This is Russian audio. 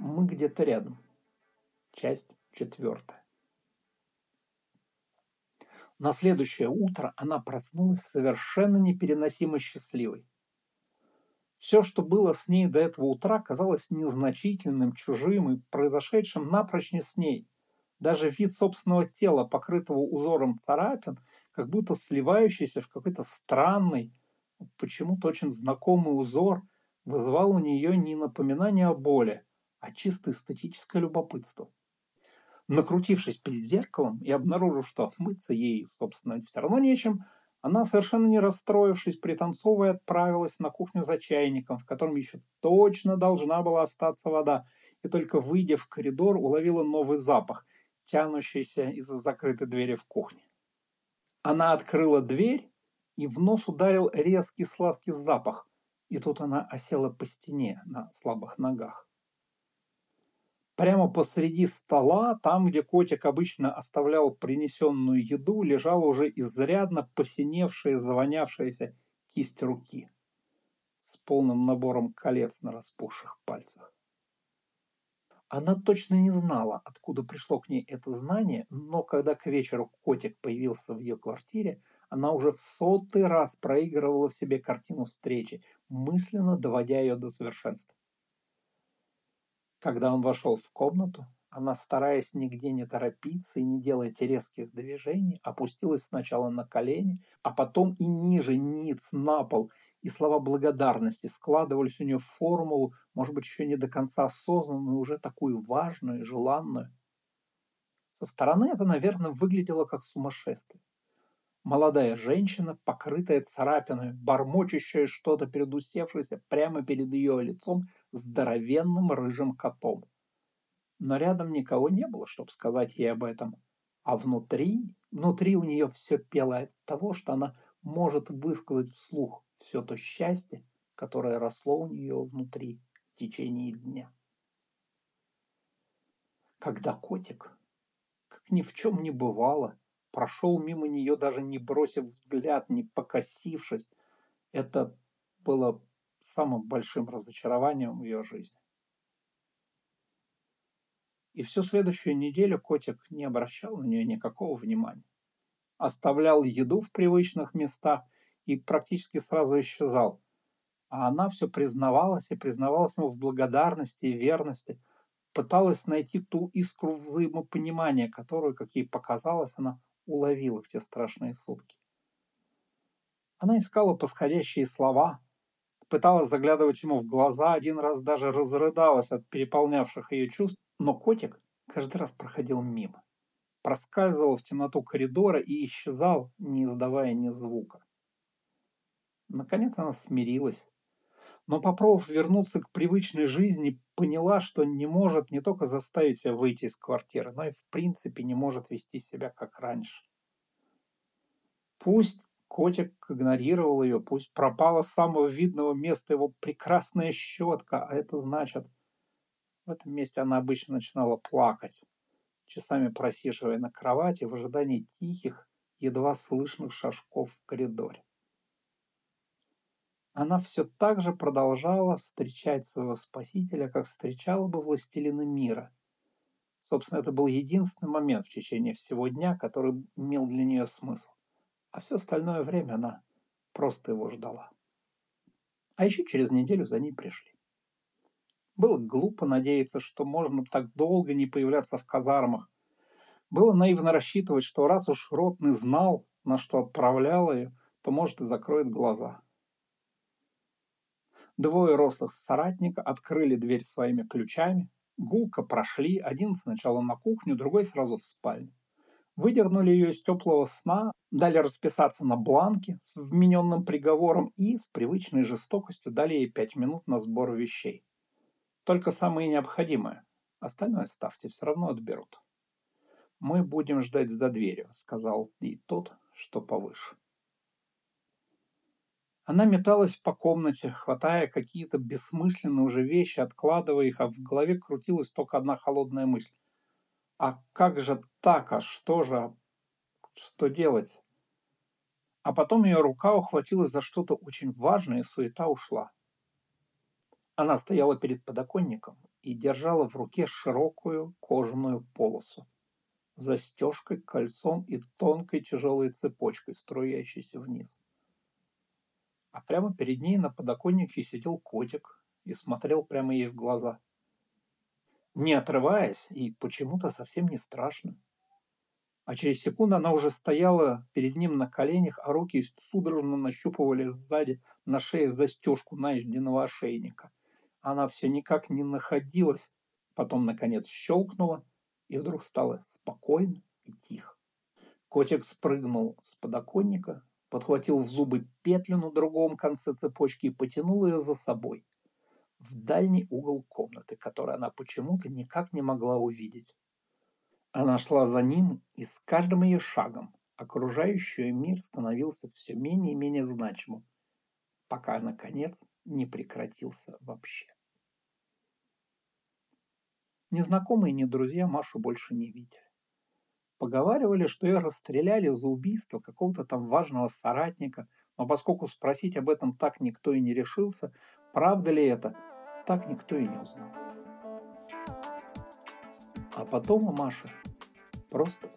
Мы где-то рядом. Часть четвертая. На следующее утро она проснулась совершенно непереносимо счастливой. Все, что было с ней до этого утра, казалось незначительным, чужим и произошедшим напрочь не с ней. Даже вид собственного тела, покрытого узором царапин, как будто сливающийся в какой-то странный, почему-то очень знакомый узор, вызывал у нее не напоминание о боли, а чисто эстетическое любопытство. Накрутившись перед зеркалом и обнаружив, что мыться ей, собственно, все равно нечем, она, совершенно не расстроившись, пританцовывая, отправилась на кухню за чайником, в котором еще точно должна была остаться вода, и только выйдя в коридор, уловила новый запах, тянущийся из-за закрытой двери в кухне. Она открыла дверь, и в нос ударил резкий сладкий запах, и тут она осела по стене на слабых ногах. Прямо посреди стола, там, где котик обычно оставлял принесенную еду, лежала уже изрядно посиневшая, завонявшаяся кисть руки с полным набором колец на распухших пальцах. Она точно не знала, откуда пришло к ней это знание, но когда к вечеру котик появился в ее квартире, она уже в сотый раз проигрывала в себе картину встречи, мысленно доводя ее до совершенства. Когда он вошел в комнату, она, стараясь нигде не торопиться и не делать резких движений, опустилась сначала на колени, а потом и ниже, ниц, на пол, и слова благодарности складывались у нее в формулу, может быть, еще не до конца осознанную, уже такую важную и желанную. Со стороны это, наверное, выглядело как сумасшествие. Молодая женщина, покрытая царапинами, бормочущая что-то перед усевшейся прямо перед ее лицом здоровенным рыжим котом. Но рядом никого не было, чтобы сказать ей об этом. А внутри, внутри у нее все пело от того, что она может высказать вслух все то счастье, которое росло у нее внутри в течение дня. Когда котик, как ни в чем не бывало, прошел мимо нее, даже не бросив взгляд, не покосившись. Это было самым большим разочарованием в ее жизни. И всю следующую неделю котик не обращал на нее никакого внимания. Оставлял еду в привычных местах и практически сразу исчезал. А она все признавалась и признавалась ему в благодарности и верности, пыталась найти ту искру взаимопонимания, которую, как ей показалось, она уловила в те страшные сутки. Она искала подходящие слова, пыталась заглядывать ему в глаза, один раз даже разрыдалась от переполнявших ее чувств, но котик каждый раз проходил мимо, проскальзывал в темноту коридора и исчезал, не издавая ни звука. Наконец она смирилась, но, попробовав вернуться к привычной жизни, поняла, что не может не только заставить себя выйти из квартиры, но и в принципе не может вести себя как раньше. Пусть котик игнорировал ее, пусть пропала с самого видного места его прекрасная щетка, а это значит, в этом месте она обычно начинала плакать, часами просиживая на кровати в ожидании тихих, едва слышных шажков в коридоре она все так же продолжала встречать своего спасителя, как встречала бы властелина мира. Собственно, это был единственный момент в течение всего дня, который имел для нее смысл. А все остальное время она просто его ждала. А еще через неделю за ней пришли. Было глупо надеяться, что можно так долго не появляться в казармах. Было наивно рассчитывать, что раз уж Ротный знал, на что отправлял ее, то, может, и закроет глаза. Двое рослых соратника открыли дверь своими ключами, гулко прошли, один сначала на кухню, другой сразу в спальню. Выдернули ее из теплого сна, дали расписаться на бланке с вмененным приговором и с привычной жестокостью дали ей пять минут на сбор вещей. Только самое необходимое. Остальное ставьте, все равно отберут. «Мы будем ждать за дверью», — сказал и тот, что повыше. Она металась по комнате, хватая какие-то бессмысленные уже вещи, откладывая их, а в голове крутилась только одна холодная мысль. А как же так? А что же? Что делать? А потом ее рука ухватилась за что-то очень важное, и суета ушла. Она стояла перед подоконником и держала в руке широкую кожаную полосу застежкой, кольцом и тонкой тяжелой цепочкой, струящейся вниз. А прямо перед ней на подоконнике сидел котик и смотрел прямо ей в глаза. Не отрываясь и почему-то совсем не страшно. А через секунду она уже стояла перед ним на коленях, а руки судорожно нащупывали сзади на шее застежку найденного ошейника. Она все никак не находилась, потом, наконец, щелкнула, и вдруг стало спокойно и тихо. Котик спрыгнул с подоконника, подхватил в зубы петлю на другом конце цепочки и потянул ее за собой в дальний угол комнаты, который она почему-то никак не могла увидеть. Она шла за ним, и с каждым ее шагом окружающий мир становился все менее и менее значимым, пока, наконец, не прекратился вообще. Незнакомые ни друзья Машу больше не видели. Поговаривали, что ее расстреляли за убийство какого-то там важного соратника, но поскольку спросить об этом так никто и не решился, правда ли это, так никто и не узнал. А потом о Маше просто.